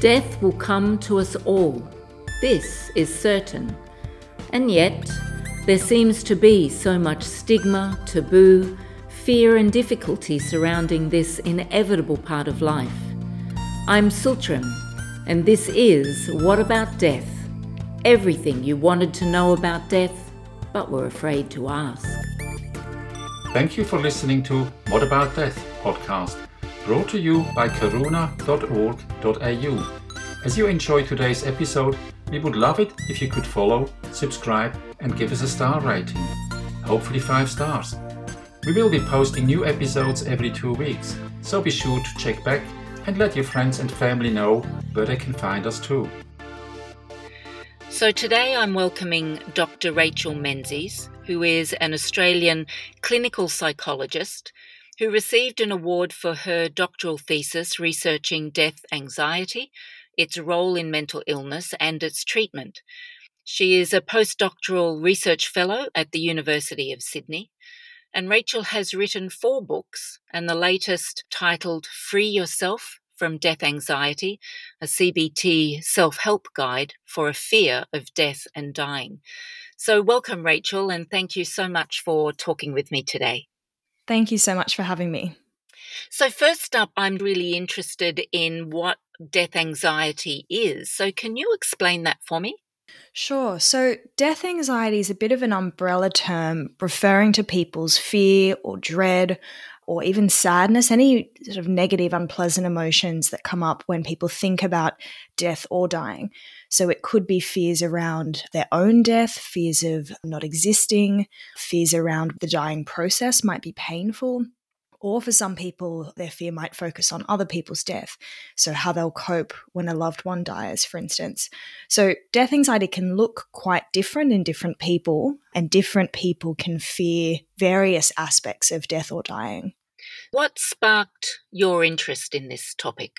Death will come to us all. This is certain. And yet, there seems to be so much stigma, taboo, fear, and difficulty surrounding this inevitable part of life. I'm Tsultrim, and this is What About Death? Everything you wanted to know about death, but were afraid to ask. Thank you for listening to What About Death podcast, brought to you by karuna.org.au. As you enjoy today's episode, we would love it if you could follow, subscribe, and give us a star rating. Hopefully, five stars. We will be posting new episodes every two weeks, so be sure to check back and let your friends and family know where they can find us too. So, today I'm welcoming Dr. Rachel Menzies, who is an Australian clinical psychologist who received an award for her doctoral thesis researching death anxiety, its role in mental illness, and its treatment. She is a postdoctoral research fellow at the University of Sydney. And Rachel has written four books, and the latest titled Free Yourself from Death Anxiety, a CBT self help guide for a fear of death and dying. So, welcome, Rachel, and thank you so much for talking with me today. Thank you so much for having me. So, first up, I'm really interested in what death anxiety is. So, can you explain that for me? Sure. So, death anxiety is a bit of an umbrella term referring to people's fear or dread or even sadness, any sort of negative, unpleasant emotions that come up when people think about death or dying. So it could be fears around their own death, fears of not existing, fears around the dying process might be painful. Or for some people, their fear might focus on other people's death. So, how they'll cope when a loved one dies, for instance. So, death anxiety can look quite different in different people, and different people can fear various aspects of death or dying. What sparked your interest in this topic?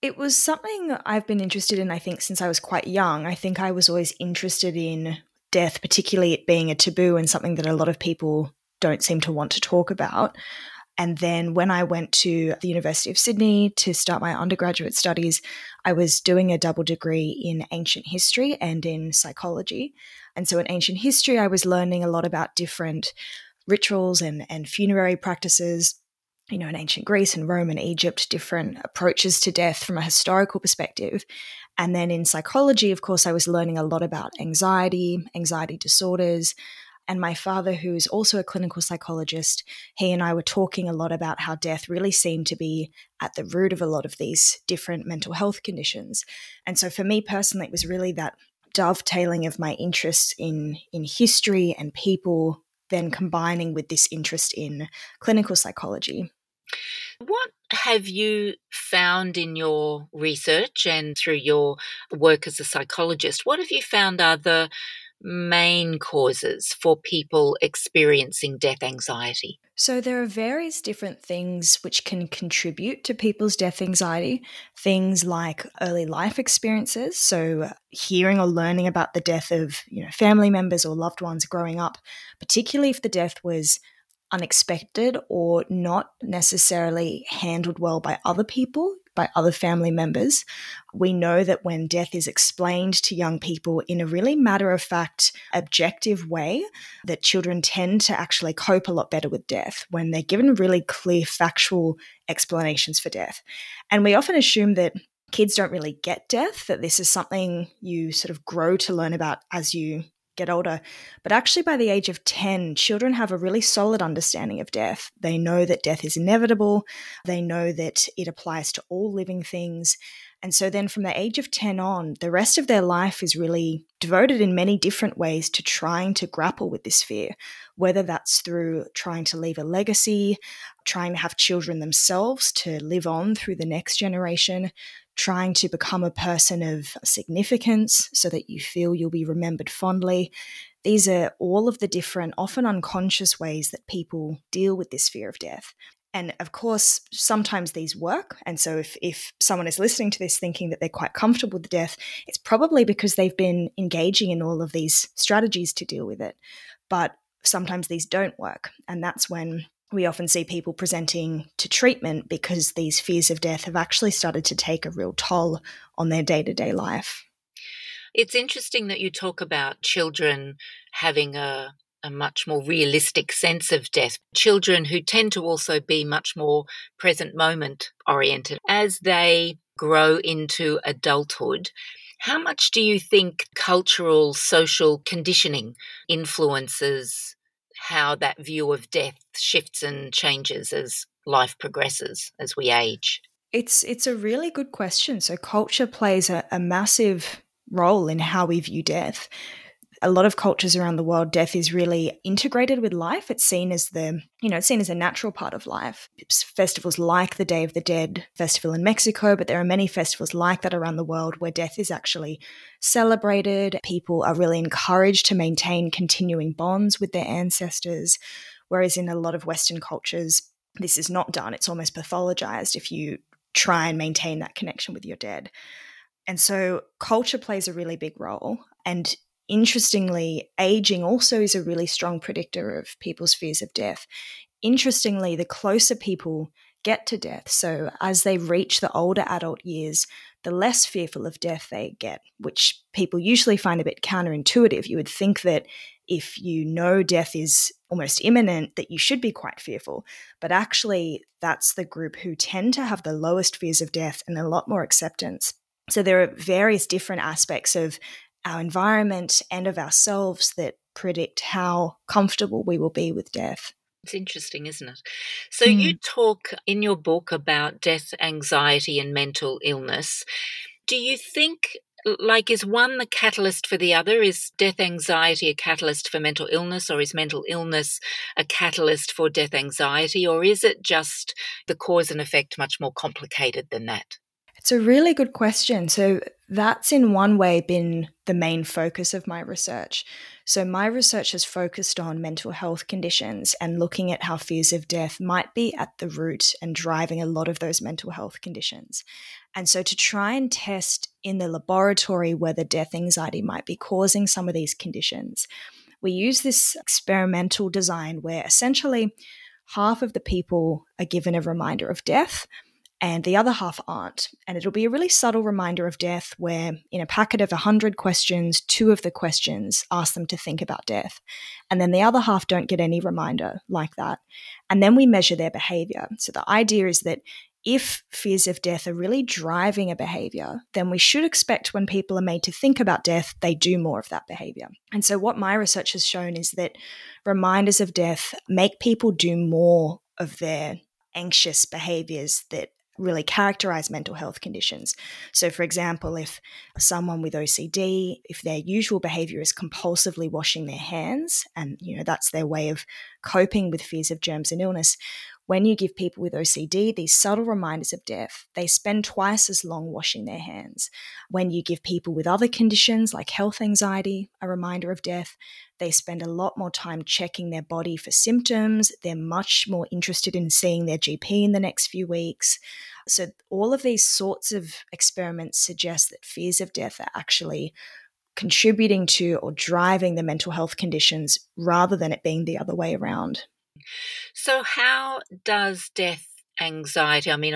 It was something I've been interested in, I think, since I was quite young. I think I was always interested in death, particularly it being a taboo and something that a lot of people don't seem to want to talk about. And then when I went to the University of Sydney to start my undergraduate studies, I was doing a double degree in ancient history and in psychology. And so in ancient history, I was learning a lot about different rituals and, and funerary practices you know, in ancient Greece and Rome and Egypt, different approaches to death from a historical perspective. And then in psychology, of course, I was learning a lot about anxiety, anxiety disorders. And my father, who is also a clinical psychologist, he and I were talking a lot about how death really seemed to be at the root of a lot of these different mental health conditions. And so for me personally, it was really that dovetailing of my interests in in history and people then combining with this interest in clinical psychology what have you found in your research and through your work as a psychologist? What have you found are the main causes for people experiencing death anxiety? So, there are various different things which can contribute to people's death anxiety. Things like early life experiences. So, hearing or learning about the death of you know, family members or loved ones growing up, particularly if the death was unexpected or not necessarily handled well by other people, by other family members. We know that when death is explained to young people in a really matter of fact, objective way, that children tend to actually cope a lot better with death when they're given really clear factual explanations for death. And we often assume that kids don't really get death, that this is something you sort of grow to learn about as you get older. But actually, by the age of 10, children have a really solid understanding of death. They know that death is inevitable, they know that it applies to all living things. And so then from the age of 10 on, the rest of their life is really devoted in many different ways to trying to grapple with this fear, whether that's through trying to leave a legacy, trying to have children themselves to live on through the next generation, trying to become a person of significance so that you feel you'll be remembered fondly. These are all of the different, often unconscious ways that people deal with this fear of death. And of course, sometimes these work. And so, if, if someone is listening to this thinking that they're quite comfortable with death, it's probably because they've been engaging in all of these strategies to deal with it. But sometimes these don't work. And that's when we often see people presenting to treatment because these fears of death have actually started to take a real toll on their day to day life. It's interesting that you talk about children having a, a much more realistic sense of death. Children who tend to also be much more present moment oriented as they grow into adulthood. How much do you think cultural, social conditioning influences how that view of death shifts and changes as life progresses, as we age? It's it's a really good question. So culture plays a, a massive role in how we view death a lot of cultures around the world, death is really integrated with life. It's seen as the, you know, it's seen as a natural part of life. Festivals like the Day of the Dead festival in Mexico, but there are many festivals like that around the world where death is actually celebrated. People are really encouraged to maintain continuing bonds with their ancestors. Whereas in a lot of Western cultures, this is not done. It's almost pathologized if you try and maintain that connection with your dead. And so culture plays a really big role. And Interestingly, aging also is a really strong predictor of people's fears of death. Interestingly, the closer people get to death, so as they reach the older adult years, the less fearful of death they get, which people usually find a bit counterintuitive. You would think that if you know death is almost imminent, that you should be quite fearful. But actually, that's the group who tend to have the lowest fears of death and a lot more acceptance. So there are various different aspects of our environment and of ourselves that predict how comfortable we will be with death. It's interesting, isn't it? So, mm. you talk in your book about death anxiety and mental illness. Do you think, like, is one the catalyst for the other? Is death anxiety a catalyst for mental illness, or is mental illness a catalyst for death anxiety, or is it just the cause and effect much more complicated than that? It's a really good question. So, that's in one way been the main focus of my research. So, my research has focused on mental health conditions and looking at how fears of death might be at the root and driving a lot of those mental health conditions. And so, to try and test in the laboratory whether death anxiety might be causing some of these conditions, we use this experimental design where essentially half of the people are given a reminder of death and the other half aren't. And it'll be a really subtle reminder of death where, in a packet of 100 questions, two of the questions ask them to think about death. And then the other half don't get any reminder like that. And then we measure their behavior. So the idea is that if fears of death are really driving a behavior, then we should expect when people are made to think about death, they do more of that behavior. And so, what my research has shown is that reminders of death make people do more of their anxious behaviors that really characterize mental health conditions. So, for example, if someone with OCD, if their usual behavior is compulsively washing their hands, and you know that's their way of coping with fears of germs and illness, when you give people with OCD these subtle reminders of death, they spend twice as long washing their hands. When you give people with other conditions like health anxiety a reminder of death, they spend a lot more time checking their body for symptoms. They're much more interested in seeing their GP in the next few weeks. So, all of these sorts of experiments suggest that fears of death are actually contributing to or driving the mental health conditions rather than it being the other way around. So, how does death anxiety? I mean,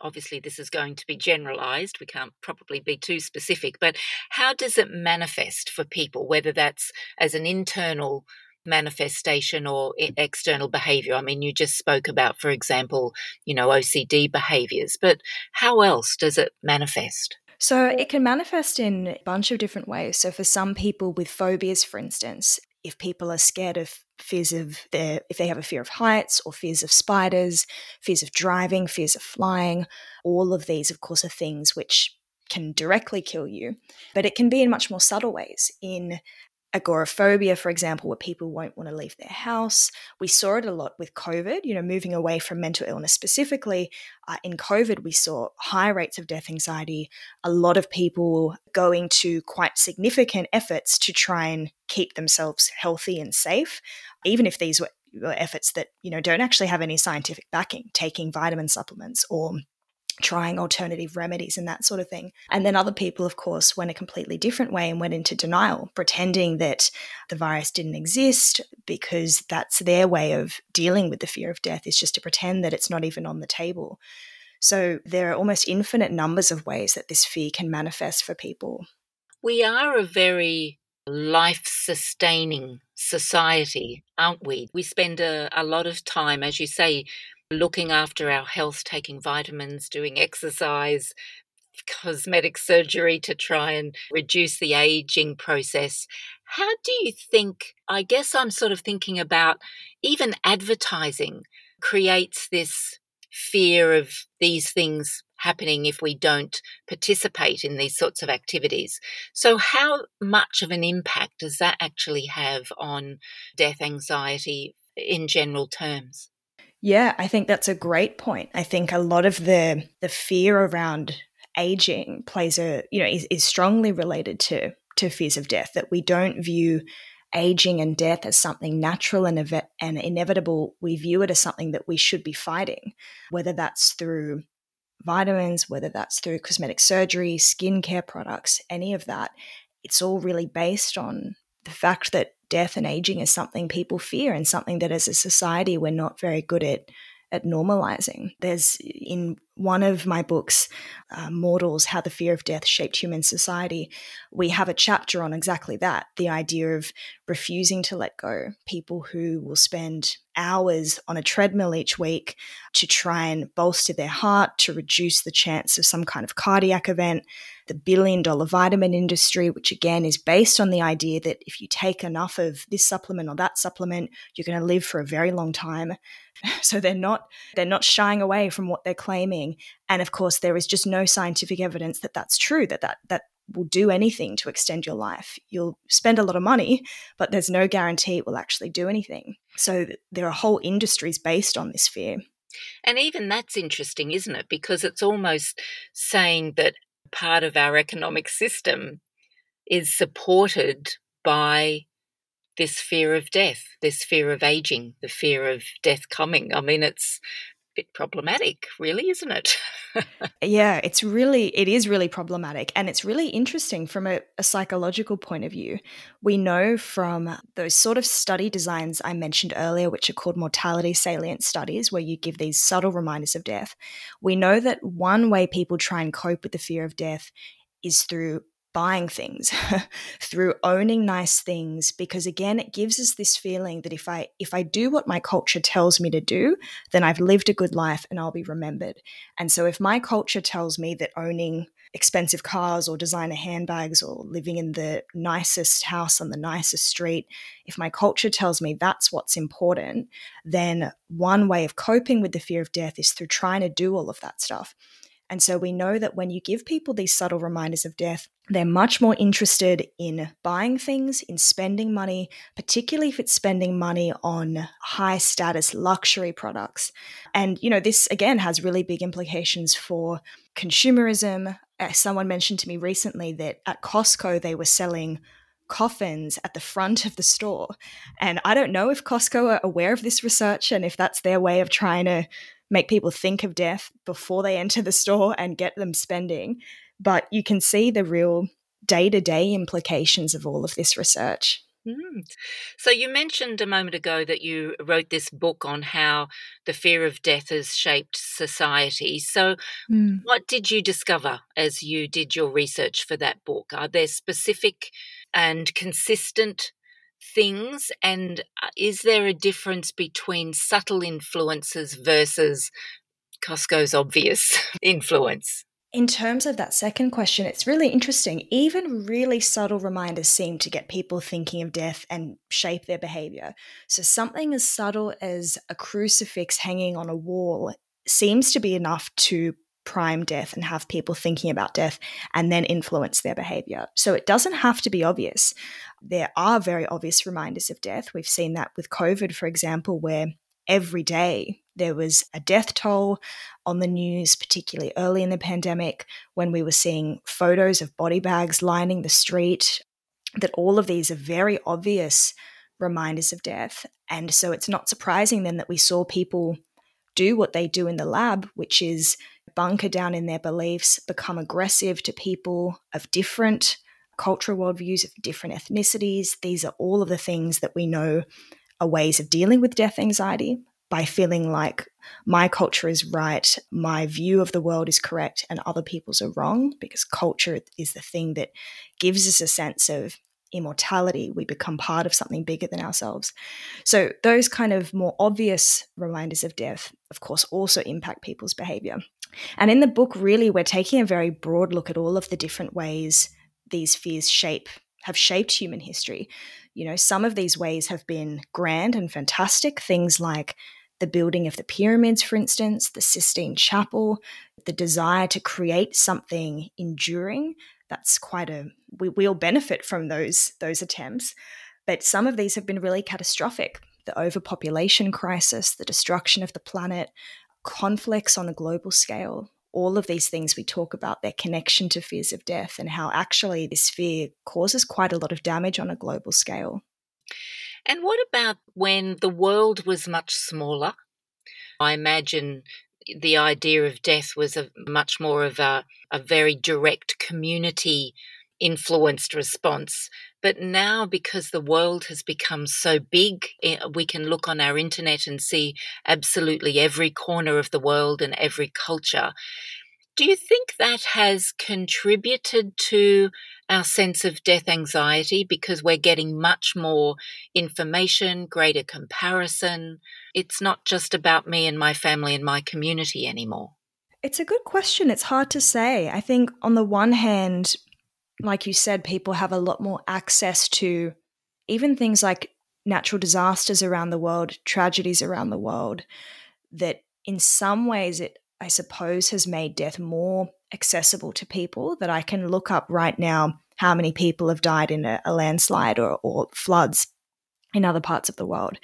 obviously, this is going to be generalized. We can't probably be too specific, but how does it manifest for people, whether that's as an internal manifestation or external behavior? I mean, you just spoke about, for example, you know, OCD behaviors, but how else does it manifest? So it can manifest in a bunch of different ways. So for some people with phobias, for instance, if people are scared of fears of their, if they have a fear of heights or fears of spiders, fears of driving, fears of flying, all of these, of course, are things which can directly kill you, but it can be in much more subtle ways. In agoraphobia, for example, where people won't want to leave their house. We saw it a lot with COVID, you know, moving away from mental illness specifically. Uh, in COVID, we saw high rates of death anxiety, a lot of people going to quite significant efforts to try and keep themselves healthy and safe, even if these were efforts that, you know, don't actually have any scientific backing, taking vitamin supplements or trying alternative remedies and that sort of thing. And then other people, of course, went a completely different way and went into denial, pretending that the virus didn't exist because that's their way of dealing with the fear of death is just to pretend that it's not even on the table. So there are almost infinite numbers of ways that this fear can manifest for people. We are a very life sustaining society, aren't we? We spend a, a lot of time, as you say, looking after our health, taking vitamins, doing exercise, cosmetic surgery to try and reduce the aging process. How do you think? I guess I'm sort of thinking about even advertising creates this fear of these things happening if we don't participate in these sorts of activities. So, how much of an impact does that actually have on death anxiety in general terms? Yeah, I think that's a great point. I think a lot of the the fear around aging plays a you know is, is strongly related to to fears of death that we don't view aging and death as something natural and, ev- and inevitable we view it as something that we should be fighting whether that's through vitamins whether that's through cosmetic surgery skincare products any of that it's all really based on the fact that death and aging is something people fear and something that as a society we're not very good at at normalizing. There's in one of my books, uh, Mortals How the Fear of Death Shaped Human Society, we have a chapter on exactly that the idea of refusing to let go. People who will spend hours on a treadmill each week to try and bolster their heart, to reduce the chance of some kind of cardiac event. The billion dollar vitamin industry, which again is based on the idea that if you take enough of this supplement or that supplement, you're going to live for a very long time. So they're not they're not shying away from what they're claiming, and of course there is just no scientific evidence that that's true. That that that will do anything to extend your life. You'll spend a lot of money, but there's no guarantee it will actually do anything. So there are whole industries based on this fear. And even that's interesting, isn't it? Because it's almost saying that part of our economic system is supported by this fear of death, this fear of aging, the fear of death coming. I mean, it's bit problematic, really, isn't it? yeah, it's really, it is really problematic. And it's really interesting from a, a, psychological point of view. We know from those sort of study designs I mentioned earlier, which are called mortality salient studies, where you give these subtle reminders of death. We know that one way people try and cope with the fear of death is through buying things through owning nice things because again it gives us this feeling that if i if i do what my culture tells me to do then i've lived a good life and i'll be remembered. And so if my culture tells me that owning expensive cars or designer handbags or living in the nicest house on the nicest street if my culture tells me that's what's important then one way of coping with the fear of death is through trying to do all of that stuff and so we know that when you give people these subtle reminders of death, they're much more interested in buying things, in spending money, particularly if it's spending money on high status luxury products. And, you know, this again has really big implications for consumerism. As someone mentioned to me recently that at Costco, they were selling coffins at the front of the store. And I don't know if Costco are aware of this research and if that's their way of trying to make people think of death before they enter the store and get them spending. But you can see the real day to day implications of all of this research. Mm. So, you mentioned a moment ago that you wrote this book on how the fear of death has shaped society. So, mm. what did you discover as you did your research for that book? Are there specific and consistent things? And uh, is there a difference between subtle influences versus Costco's obvious influence? In terms of that second question, it's really interesting. Even really subtle reminders seem to get people thinking of death and shape their behavior. So, something as subtle as a crucifix hanging on a wall seems to be enough to prime death and have people thinking about death and then influence their behavior. So it doesn't have to be obvious. There are very obvious reminders of death. We've seen that with COVID, for example, where every day there was a death toll on the news, particularly early in the pandemic when we were seeing photos of body bags lining the street. That all of these are very obvious reminders of death. And so it's not surprising then that we saw people do what they do in the lab, which is bunker down in their beliefs, become aggressive to people of different cultural worldviews, of different ethnicities. These are all of the things that we know are ways of dealing with death anxiety by feeling like my culture is right, my view of the world is correct, and other people's are wrong, because culture is the thing that gives us a sense of immortality. We become part of something bigger than ourselves. So, those kind of more obvious reminders of death, of course, also impact people's behavior. And in the book, really, we're taking a very broad look at all of the different ways these fears shape have shaped human history. You know, some of these ways have been grand and fantastic, things like the building of the pyramids, for instance, the Sistine Chapel, the desire to create something enduring. That's quite a we, all benefit from those those attempts. But some of these have been really catastrophic. The overpopulation crisis, the destruction of the planet, conflicts on a global scale, all of these things we talk about their connection to fears of death and how actually this fear causes quite a lot of damage on a global scale. And what about when the world was much smaller? I imagine the idea of death was a much more of a, a very direct community influenced response. But now, because the world has become so big, eh, we can look on our internet and see absolutely every corner of the world and every culture. Do you think that has contributed to our sense of death anxiety because we're getting much more information, greater comparison? It's not just about me and my family and my community anymore. It's a good question. It's hard to say. I think, on the one hand, like you said, people have a lot more access to even things like natural disasters around the world, tragedies around the world, that in some ways it, I suppose, has made death more accessible to people. That I can look up right now how many people have died in a, a landslide or, or floods in other parts of the world.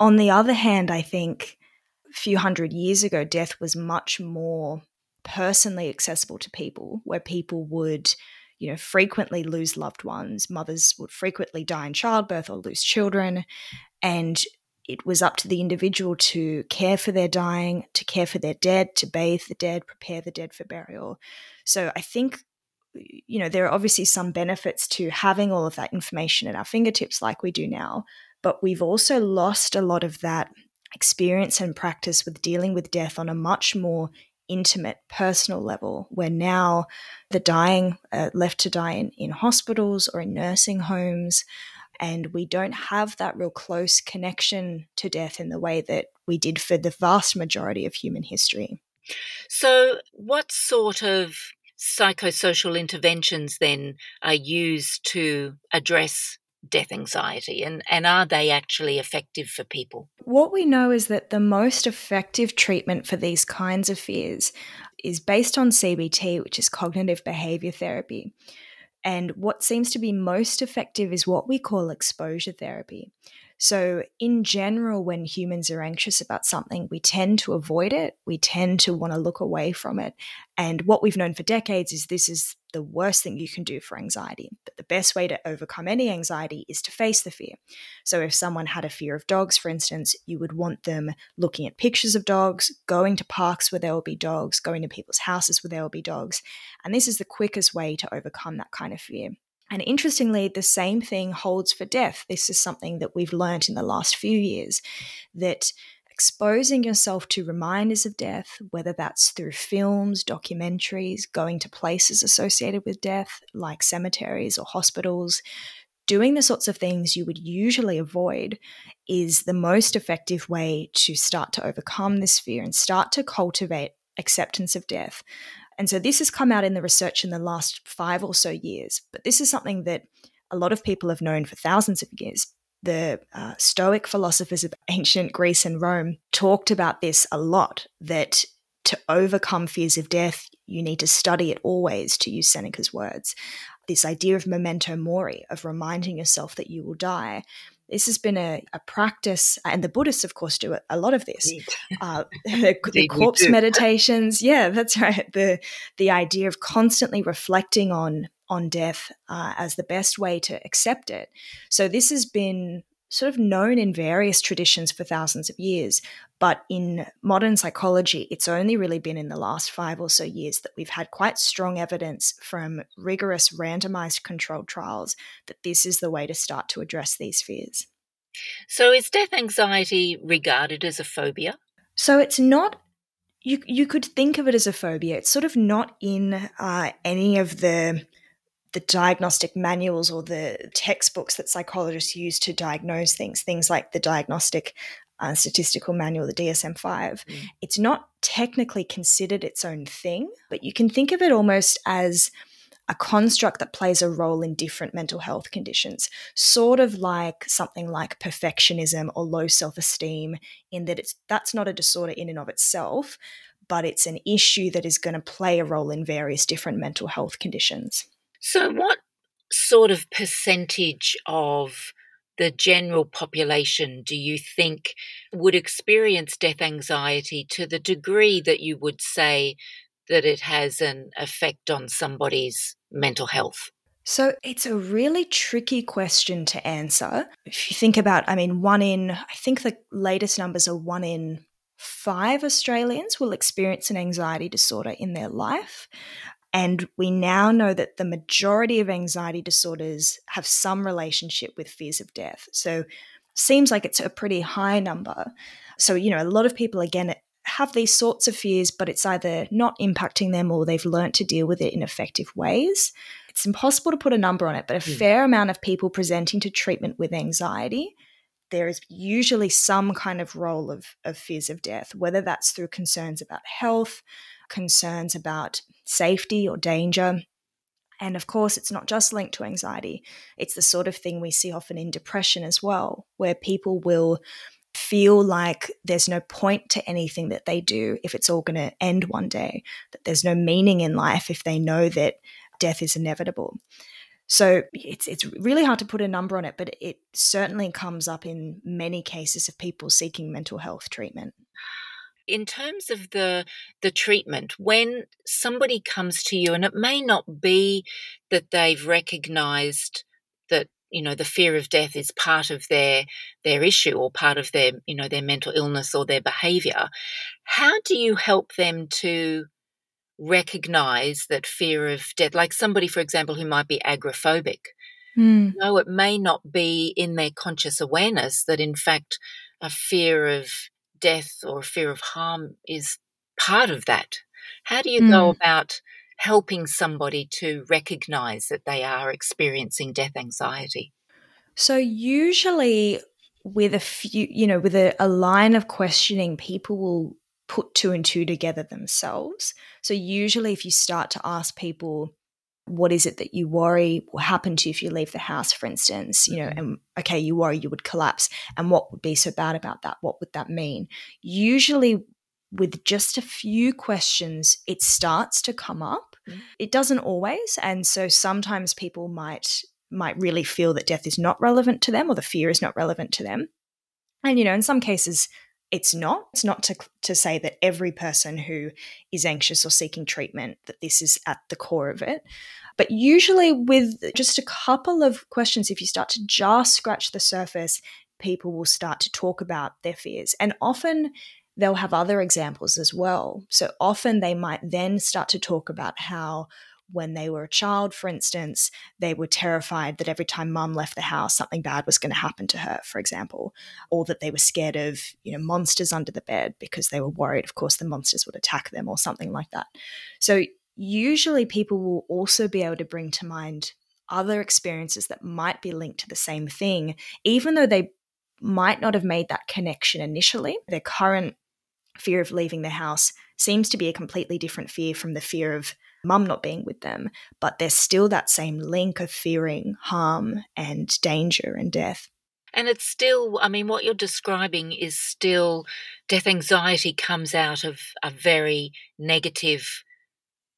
On the other hand, I think a few hundred years ago, death was much more personally accessible to people, where people would you know, frequently lose loved ones. Mothers would frequently die in childbirth or lose children. And it was up to the individual to care for their dying, to care for their dead, to bathe the dead, prepare the dead for burial. So I think, you know, there are obviously some benefits to having all of that information at our fingertips like we do now. But we've also lost a lot of that experience and practice with dealing with death on a much more intimate, personal level, where now the dying are left to die in, in hospitals or in nursing homes. And we don't have that real close connection to death in the way that we did for the vast majority of human history. So, what sort of psychosocial interventions then are used to address death anxiety and, and are they actually effective for people? What we know is that the most effective treatment for these kinds of fears is based on CBT, which is cognitive behavior therapy. And what seems to be most effective is what we call exposure therapy. So, in general, when humans are anxious about something, we tend to avoid it. We tend to want to look away from it. And what we've known for decades is this is the worst thing you can do for anxiety. But the best way to overcome any anxiety is to face the fear. So, if someone had a fear of dogs, for instance, you would want them looking at pictures of dogs, going to parks where there will be dogs, going to people's houses where there will be dogs. And this is the quickest way to overcome that kind of fear. And interestingly, the same thing holds for death. This is something that we've learned in the last few years that exposing yourself to reminders of death, whether that's through films, documentaries, going to places associated with death, like cemeteries or hospitals, doing the sorts of things you would usually avoid is the most effective way to start to overcome this fear and start to cultivate acceptance of death. And so this has come out in the research in the last five or so years, but this is something that a lot of people have known for thousands of years. The uh, Stoic philosophers of ancient Greece and Rome talked about this a lot that to overcome fears of death, you need to study it always, to use Seneca's words. This idea of memento mori, of reminding yourself that you will die, this has been a, a practice, and the Buddhists, of course, do a lot of this. Uh, the, the corpse meditations, yeah, that's right. The the idea of constantly reflecting on on death uh, as the best way to accept it. So this has been sort of known in various traditions for thousands of years. But in modern psychology, it's only really been in the last five or so years that we've had quite strong evidence from rigorous randomized controlled trials that this is the way to start to address these fears. So, is death anxiety regarded as a phobia? So, it's not. You, you could think of it as a phobia. It's sort of not in uh, any of the the diagnostic manuals or the textbooks that psychologists use to diagnose things, things like the diagnostic uh, statistical manual, the DSM 5, mm. it's not technically considered its own thing, but you can think of it almost as a construct that plays a role in different mental health conditions, sort of like something like perfectionism or low self-esteem, in that it's that's not a disorder in and of itself, but it's an issue that is going to play a role in various different mental health conditions. So, what sort of percentage of the general population do you think would experience death anxiety to the degree that you would say that it has an effect on somebody's mental health? So it's a really tricky question to answer. If you think about, I mean, one in, I think the latest numbers are one in five Australians will experience an anxiety disorder in their life. And we now know that the majority of anxiety disorders have some relationship with fears of death. So seems like it's a pretty high number. So, you know, a lot of people again have these sorts of fears, but it's either not impacting them or they've learned to deal with it in effective ways. It's impossible to put a number on it, but a mm. fair amount of people presenting to treatment with anxiety, there is usually some kind of role of, of fears of death, whether that's through concerns about health, concerns about safety or danger. And of course, it's not just linked to anxiety, it's the sort of thing we see often in depression as well, where people will feel like there's no point to anything that they do if it's all going to end one day, that there's no meaning in life if they know that death is inevitable. So it's it's really hard to put a number on it, but it certainly comes up in many cases of people seeking mental health treatment in terms of the the treatment when somebody comes to you and it may not be that they've recognized that you know the fear of death is part of their their issue or part of their you know their mental illness or their behavior how do you help them to recognize that fear of death like somebody for example who might be agoraphobic mm. no it may not be in their conscious awareness that in fact a fear of death or fear of harm is part of that. How do you mm. go about helping somebody to recognize that they are experiencing death anxiety? So, usually, with a few, you know, with a, a line of questioning, people will put two and two together themselves. So, usually, if you start to ask people, what is it that you worry will happen to you if you leave the house, for instance? You know, mm-hmm. and okay, you worry you would collapse. And what would be so bad about that? What would that mean? Usually, with just a few questions, it starts to come up. Mm. It doesn't always. And so sometimes people might might really feel that death is not relevant to them or the fear is not relevant to them. And you know, in some cases it's not. It's not to, to say that every person who is anxious or seeking treatment, that this is at the core of it. But usually, with just a couple of questions, if you start to just scratch the surface, people will start to talk about their fears. And often, they'll have other examples as well. So often, they might then start to talk about how when they were a child, for instance, they were terrified that every time mum left the house, something bad was going to happen to her, for example, or that they were scared of, you know, monsters under the bed because they were worried, of course, the monsters would attack them or something like that. So usually people will also be able to bring to mind other experiences that might be linked to the same thing, even though they might not have made that connection initially. Their current fear of leaving the house seems to be a completely different fear from the fear of mum not being with them, but there's still that same link of fearing harm and danger and death. And it's still, I mean, what you're describing is still death anxiety comes out of a very negative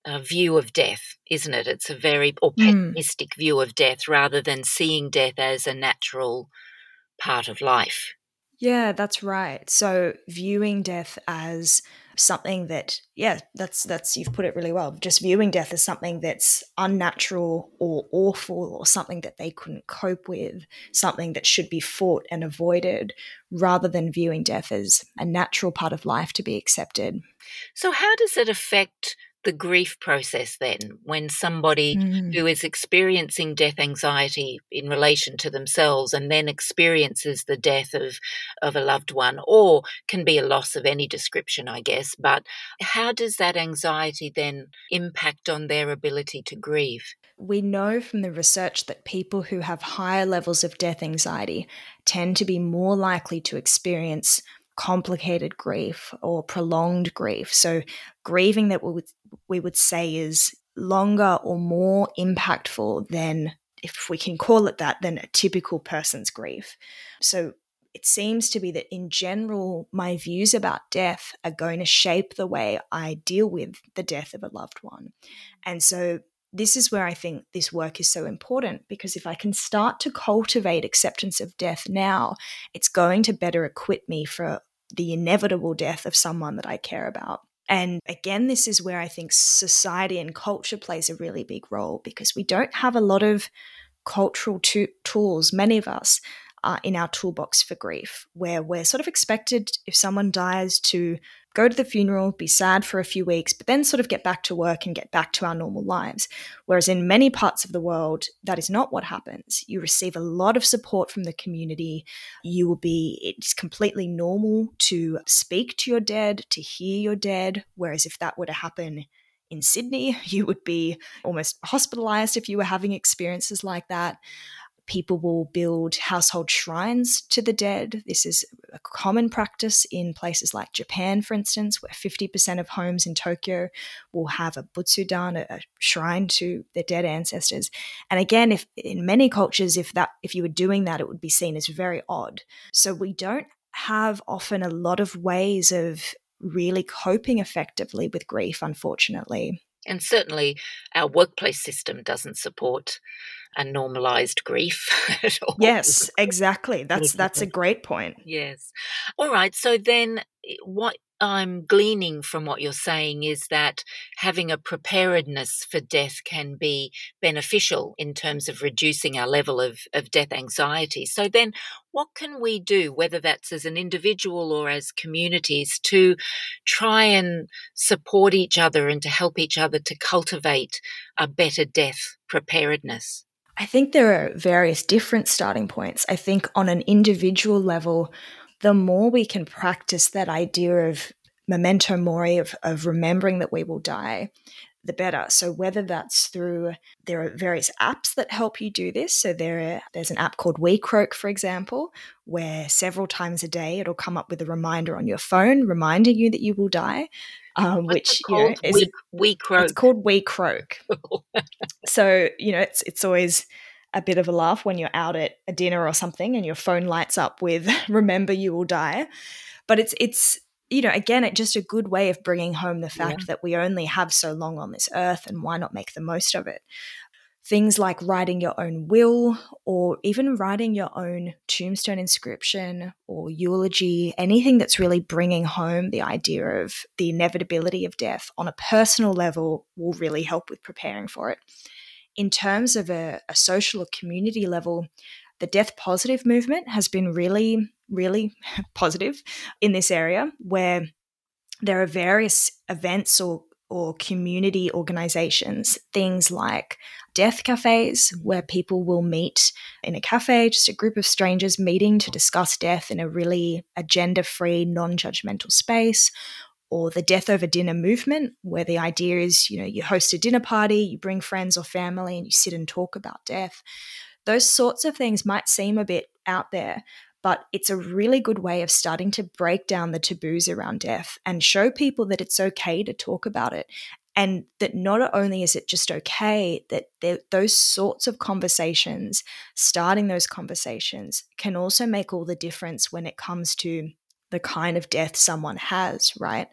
uh, view of death, isn't it? It's a very or hmm. pessimistic mm. view of death rather than seeing death as a natural part of life. Yeah, that's right. So viewing death as something that yeah that's that's you've put it really well. Just viewing death as something that's unnatural or awful or something that they couldn't cope with something that should be fought and avoided rather than viewing death as a natural part of life to be accepted. So how does it affect the grief process then when somebody mm. who is experiencing death anxiety in relation to themselves and then experiences the death of of a loved one or can be a loss of any description i guess but how does that anxiety then impact on their ability to grieve we know from the research that people who have higher levels of death anxiety tend to be more likely to experience complicated grief or prolonged grief. So, grieving that we would, we would say is longer or more impactful than, if we can call it that, than a typical person's grief. So, it seems to be that in general, my views about death are going to shape the way I deal with the death of a loved one. And so this is where I think this work is so important because if I can start to cultivate acceptance of death now, it's going to better equip me for the inevitable death of someone that I care about. And again, this is where I think society and culture plays a really big role because we don't have a lot of cultural to- tools, many of us, uh, in our toolbox for grief, where we're sort of expected if someone dies to go to the funeral, be sad for a few weeks, but then sort of get back to work and get back to our normal lives. Whereas in many parts of the world, that is not what happens. You receive a lot of support from the community. You will be, it's completely normal to speak to your dead, to hear your dead. Whereas if that were to happen in Sydney, you would be almost hospitalized if you were having experiences like that. People will build household shrines to the dead. This is a common practice in places like Japan, for instance, where 50% of homes in Tokyo will have a butsudan, a, shrine to their dead ancestors. And again, if in many cultures, if that if you were doing that, it would be seen as very odd. So we don't have often a lot of ways of really coping effectively with grief, unfortunately. And certainly, our workplace system doesn't support a normalized grief yes exactly that's that's a great point yes all right so then eh, what I'm gleaning from what you're saying is that having a preparedness for death can be beneficial in terms of reducing our level of, of death anxiety. So, then what can we do, whether that's as an individual or as communities, to try and support each other and to help each other to cultivate a better death preparedness? I think there are various different starting points. I think on an individual level, the more we can practice that idea of memento mori, of, of remembering that we will die, the better. So whether that's through there are various apps that help you do this. So there there's an app called WeCroak, for example, where several times a day it'll come up with a reminder on your phone reminding you that you will die um, which you know, is we, we croak. It's called We Croak. so you know, it's it's always a bit of a laugh when you're out at a dinner or something and your phone lights up with "Remember, you will die." But it's it's you know again it's just a good way of bringing home the fact yeah. that we only have so long on this earth and why not make the most of it things like writing your own will or even writing your own tombstone inscription or eulogy, anything that's really bringing home the idea of the inevitability of death on a personal level will really help with preparing for it. In terms of a, a social or community level, the death positive movement has been really, really positive in this area where there are various events or or community organizations, things like death cafes where people will meet in a cafe, just a group of strangers meeting to discuss death in a really agenda free, non judgmental space. Or the death over dinner movement, where the idea is, you know, you host a dinner party, you bring friends or family, and you sit and talk about death. Those sorts of things might seem a bit out there, but it's a really good way of starting to break down the taboos around death and show people that it's okay to talk about it. And that not only is it just okay that those sorts of conversations starting those conversations can also make all the difference when it comes to the kind of death someone has right?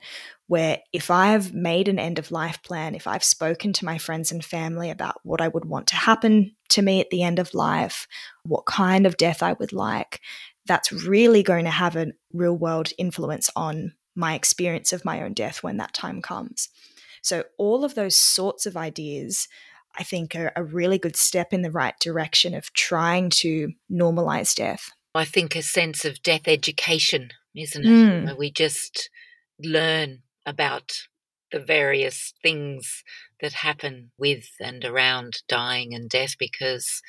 Where if i've made an end of life plan if i've spoken to my friends and family about what i would want to happen to me at the end of life what kind of death i would like that's really going to have a real world influence on my experience of my own death when that time comes. So, all of those sorts of ideas, I think, are a really good step in the right direction of trying to normalize death. I think a sense of death education, isn't it? Mm. Where we just learn about the various things that happen with and around dying and death because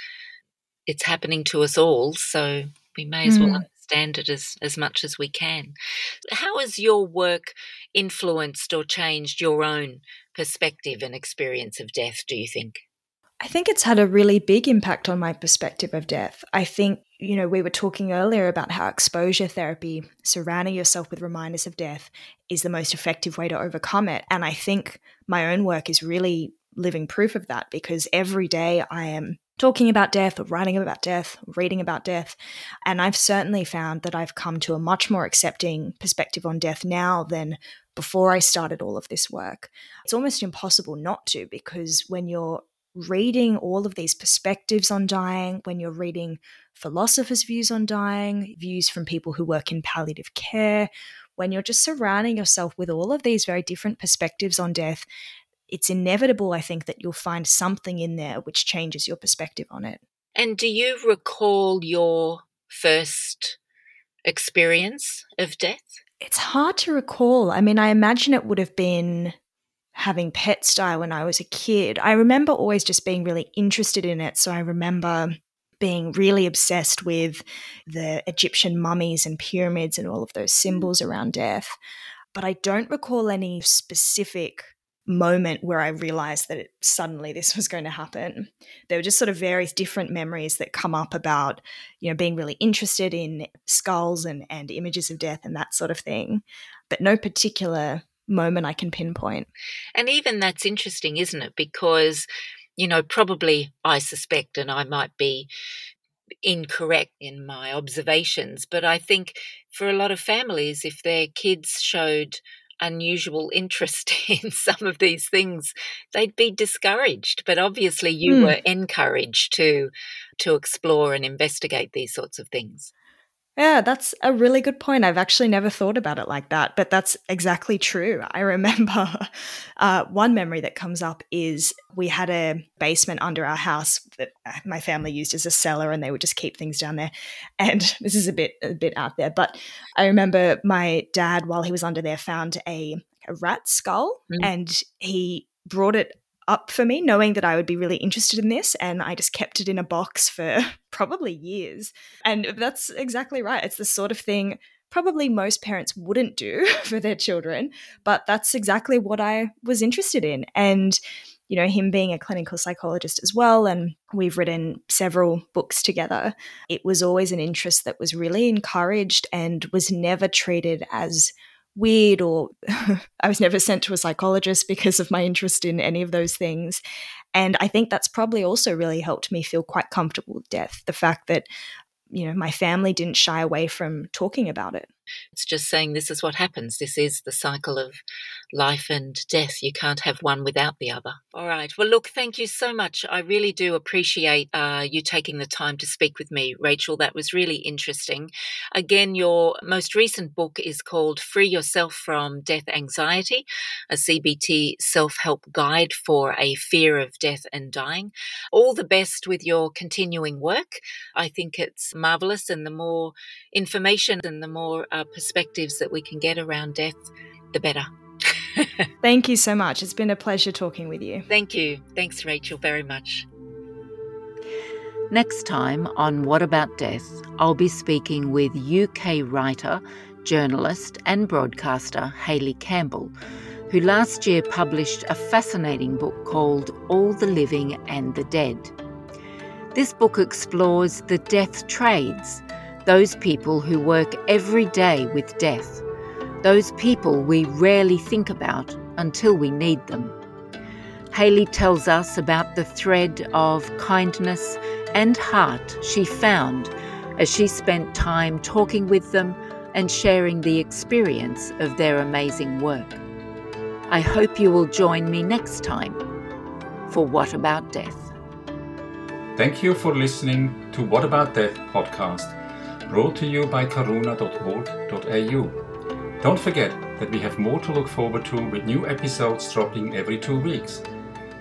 it's happening to us all. So we may as well mm. understand it as, as much as we can. How has your work influenced or changed your own perspective and experience of death, do you think? I think it's had a really big impact on my perspective of death. I think, you know, we were talking earlier about how exposure therapy, surrounding yourself with reminders of death, is the most effective way to overcome it. And I think my own work is really living proof of that because every day I am talking about death or writing about death, reading about death. And I've certainly found that I've come to a much more accepting perspective on death now than before I started all of this work. It's almost impossible not to because when you're reading all of these perspectives on dying, when you're reading philosophers' views on dying, views from people who work in palliative care, when you're just surrounding yourself with all of these very different perspectives on death, it's inevitable, I think, that you'll find something in there which changes your perspective on it. And do you recall your first experience of death? It's hard to recall. I mean, I imagine it would have been having pets die when I was a kid. I remember always just being really interested in it. So I remember being really obsessed with the Egyptian mummies and pyramids and all of those symbols around death. But I don't recall any specific moment where I realized that it, suddenly this was going to happen. There were just sort of various different memories that come up about, you know, being really interested in skulls and, and images of death and that sort of thing, but no particular moment I can pinpoint. And even that's interesting, isn't it? Because, you know, probably I suspect, and I might be incorrect in my observations, but I think for a lot of families, if their kids showed unusual interest in some of these things, they'd be discouraged. But obviously, you mm. were encouraged to to explore and investigate these sorts of things. Yeah, that's a really good point. I've actually never thought about it like that, but that's exactly true. I remember uh, one memory that comes up is we had a basement under our house that my family used as a cellar, and they would just keep things down there. And this is a bit a bit out there, but I remember my dad, while he was under there, found a, a rat skull, mm. and he brought it up for me, knowing that I would be really interested in this. And I just kept it in a box for probably years. And that's exactly right. It's the sort of thing probably most parents wouldn't do for their children, but that's exactly what I was interested in. And you know, him being a clinical psychologist as well, and we've written several books together. It was always an interest that was really encouraged and was never treated as weird or I was never sent to a psychologist because of my interest in any of those things. And I think that's probably also really helped me feel quite comfortable with death. The fact that, you know, my family didn't shy away from talking about it. It's just saying this is what happens. This is the cycle of life and death. You can't have one without the other. All right. Well, look, thank you so much. I really do appreciate uh, you taking the time to speak with me, Rachel. That was really interesting. Again, your most recent book is called Free Yourself from Death Anxiety, a CBT self help guide for a fear of death and dying. All the best with your continuing work. I think it's marvelous, and the more information and the more uh, Uh, perspectives that we can get around death, the better. Thank you so much. It's been a pleasure talking with you. Thank you. Thanks, Rachel, very much. Next time on What About Death, I'll be speaking with UK writer, journalist, and broadcaster Hayley Campbell, who last year published a fascinating book called All the Living and the Dead. This book explores the death trades those people who work every day with death, those people we rarely think about until we need them. Hayley tells us about the thread of kindness and heart she found as she spent time talking with them and sharing the experience of their amazing work. I hope you will join me next time for What About Death. Thank you for listening to What About Death podcast brought to you by karuna.org.au. Don't forget that we have more to look forward to with new episodes dropping every two weeks.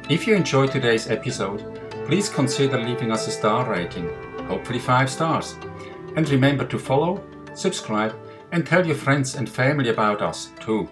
If you enjoyed today's episode, please consider leaving us a star rating, hopefully 5 stars. And remember to follow, subscribe, and tell your friends and family about us too.